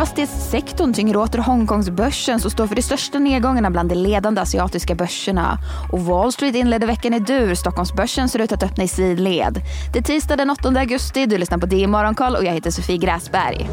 Fastighetssektorn tynger åter Hongkongsbörsen som står för de största nedgångarna bland de ledande asiatiska börserna. Och Wall Street inledde veckan i dur. Stockholmsbörsen ser ut att öppna i sidled. Det är tisdag den 8 augusti. Du lyssnar på DI Morgonkoll och jag heter Sofie Gräsberg.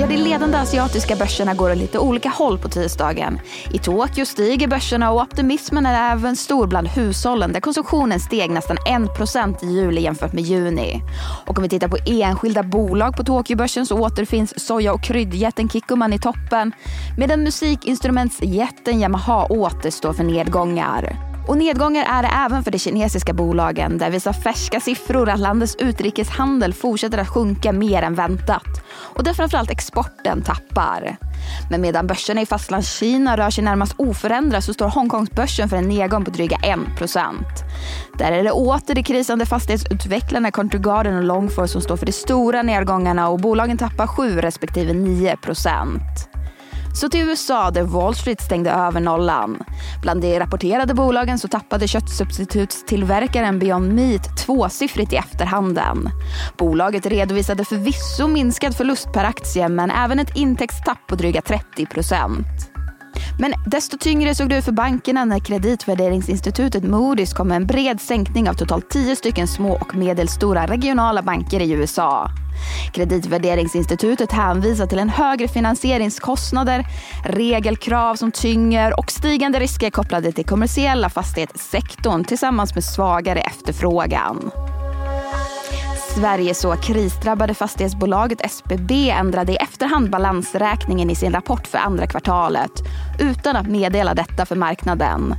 Ja, de ledande asiatiska börserna går åt lite olika håll på tisdagen. I Tokyo stiger börserna och optimismen är även stor bland hushållen där konsumtionen steg nästan 1% i juli jämfört med juni. Och om vi tittar på enskilda bolag på Tokyobörsen så återfinns soja och kryddjätten Kikkoman i toppen medan musikinstrumentsjätten Yamaha återstår för nedgångar. Och nedgångar är det även för de kinesiska bolagen där visar färska siffror att landets utrikeshandel fortsätter att sjunka mer än väntat och där framförallt exporten tappar. Men medan börserna i fastlandskina rör sig närmast oförändrat så står Hongkongsbörsen för en nedgång på dryga 1%. Där är det åter de krisande fastighetsutvecklarna Country Garden och Longfor som står för de stora nedgångarna och bolagen tappar 7 respektive 9% så till USA där Wall Street stängde över nollan. Bland de rapporterade bolagen så tappade köttsubstitutstillverkaren Beyond Meat tvåsiffrigt i efterhanden. Bolaget redovisade förvisso minskad förlust per aktie men även ett intäktstapp på dryga 30 procent. Men desto tyngre såg det ut för bankerna när kreditvärderingsinstitutet Moody's kom med en bred sänkning av totalt tio stycken små och medelstora regionala banker i USA. Kreditvärderingsinstitutet hänvisar till en högre finansieringskostnader, regelkrav som tynger och stigande risker kopplade till kommersiella fastighetssektorn tillsammans med svagare efterfrågan. Sverige så krisdrabbade fastighetsbolaget SBB ändrade i efterhand balansräkningen i sin rapport för andra kvartalet utan att meddela detta för marknaden.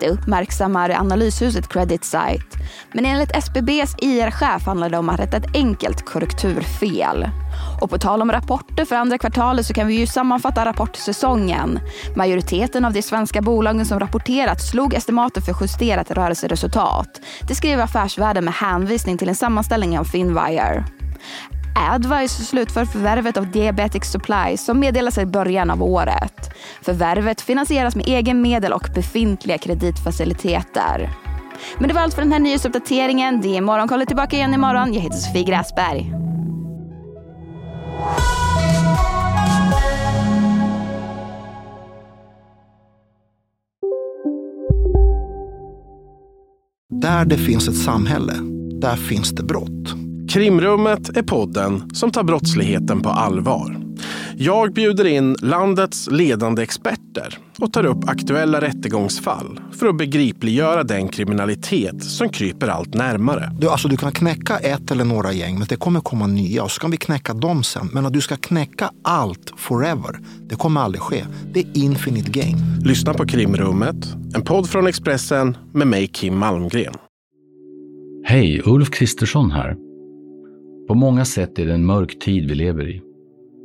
Det uppmärksammar analyshuset Creditsite. Men enligt SBBs IR-chef handlar det om att rätta ett enkelt korrekturfel. Och på tal om rapporter för andra kvartalet så kan vi ju sammanfatta rapportsäsongen. Majoriteten av de svenska bolagen som rapporterat slog estimatet för justerat rörelseresultat. Det skriver Affärsvärlden med hänvisning till en sammanställning av Finwire. Advice slutför förvärvet av Diabetic Supply som meddelas i början av året. Förvärvet finansieras med egen medel och befintliga kreditfaciliteter. Men det var allt för den här nyhetsuppdateringen. Det är Morgonkollet tillbaka igen imorgon. Jag heter Sofie Gräsberg. Där det finns ett samhälle, där finns det brott. Krimrummet är podden som tar brottsligheten på allvar. Jag bjuder in landets ledande experter och tar upp aktuella rättegångsfall för att begripliggöra den kriminalitet som kryper allt närmare. Du, alltså, du kan knäcka ett eller några gäng, men det kommer komma nya och så kan vi knäcka dem sen. Men att du ska knäcka allt forever, det kommer aldrig ske. Det är infinite gain. Lyssna på Krimrummet, en podd från Expressen med mig Kim Malmgren. Hej, Ulf Kristersson här. På många sätt är det en mörk tid vi lever i.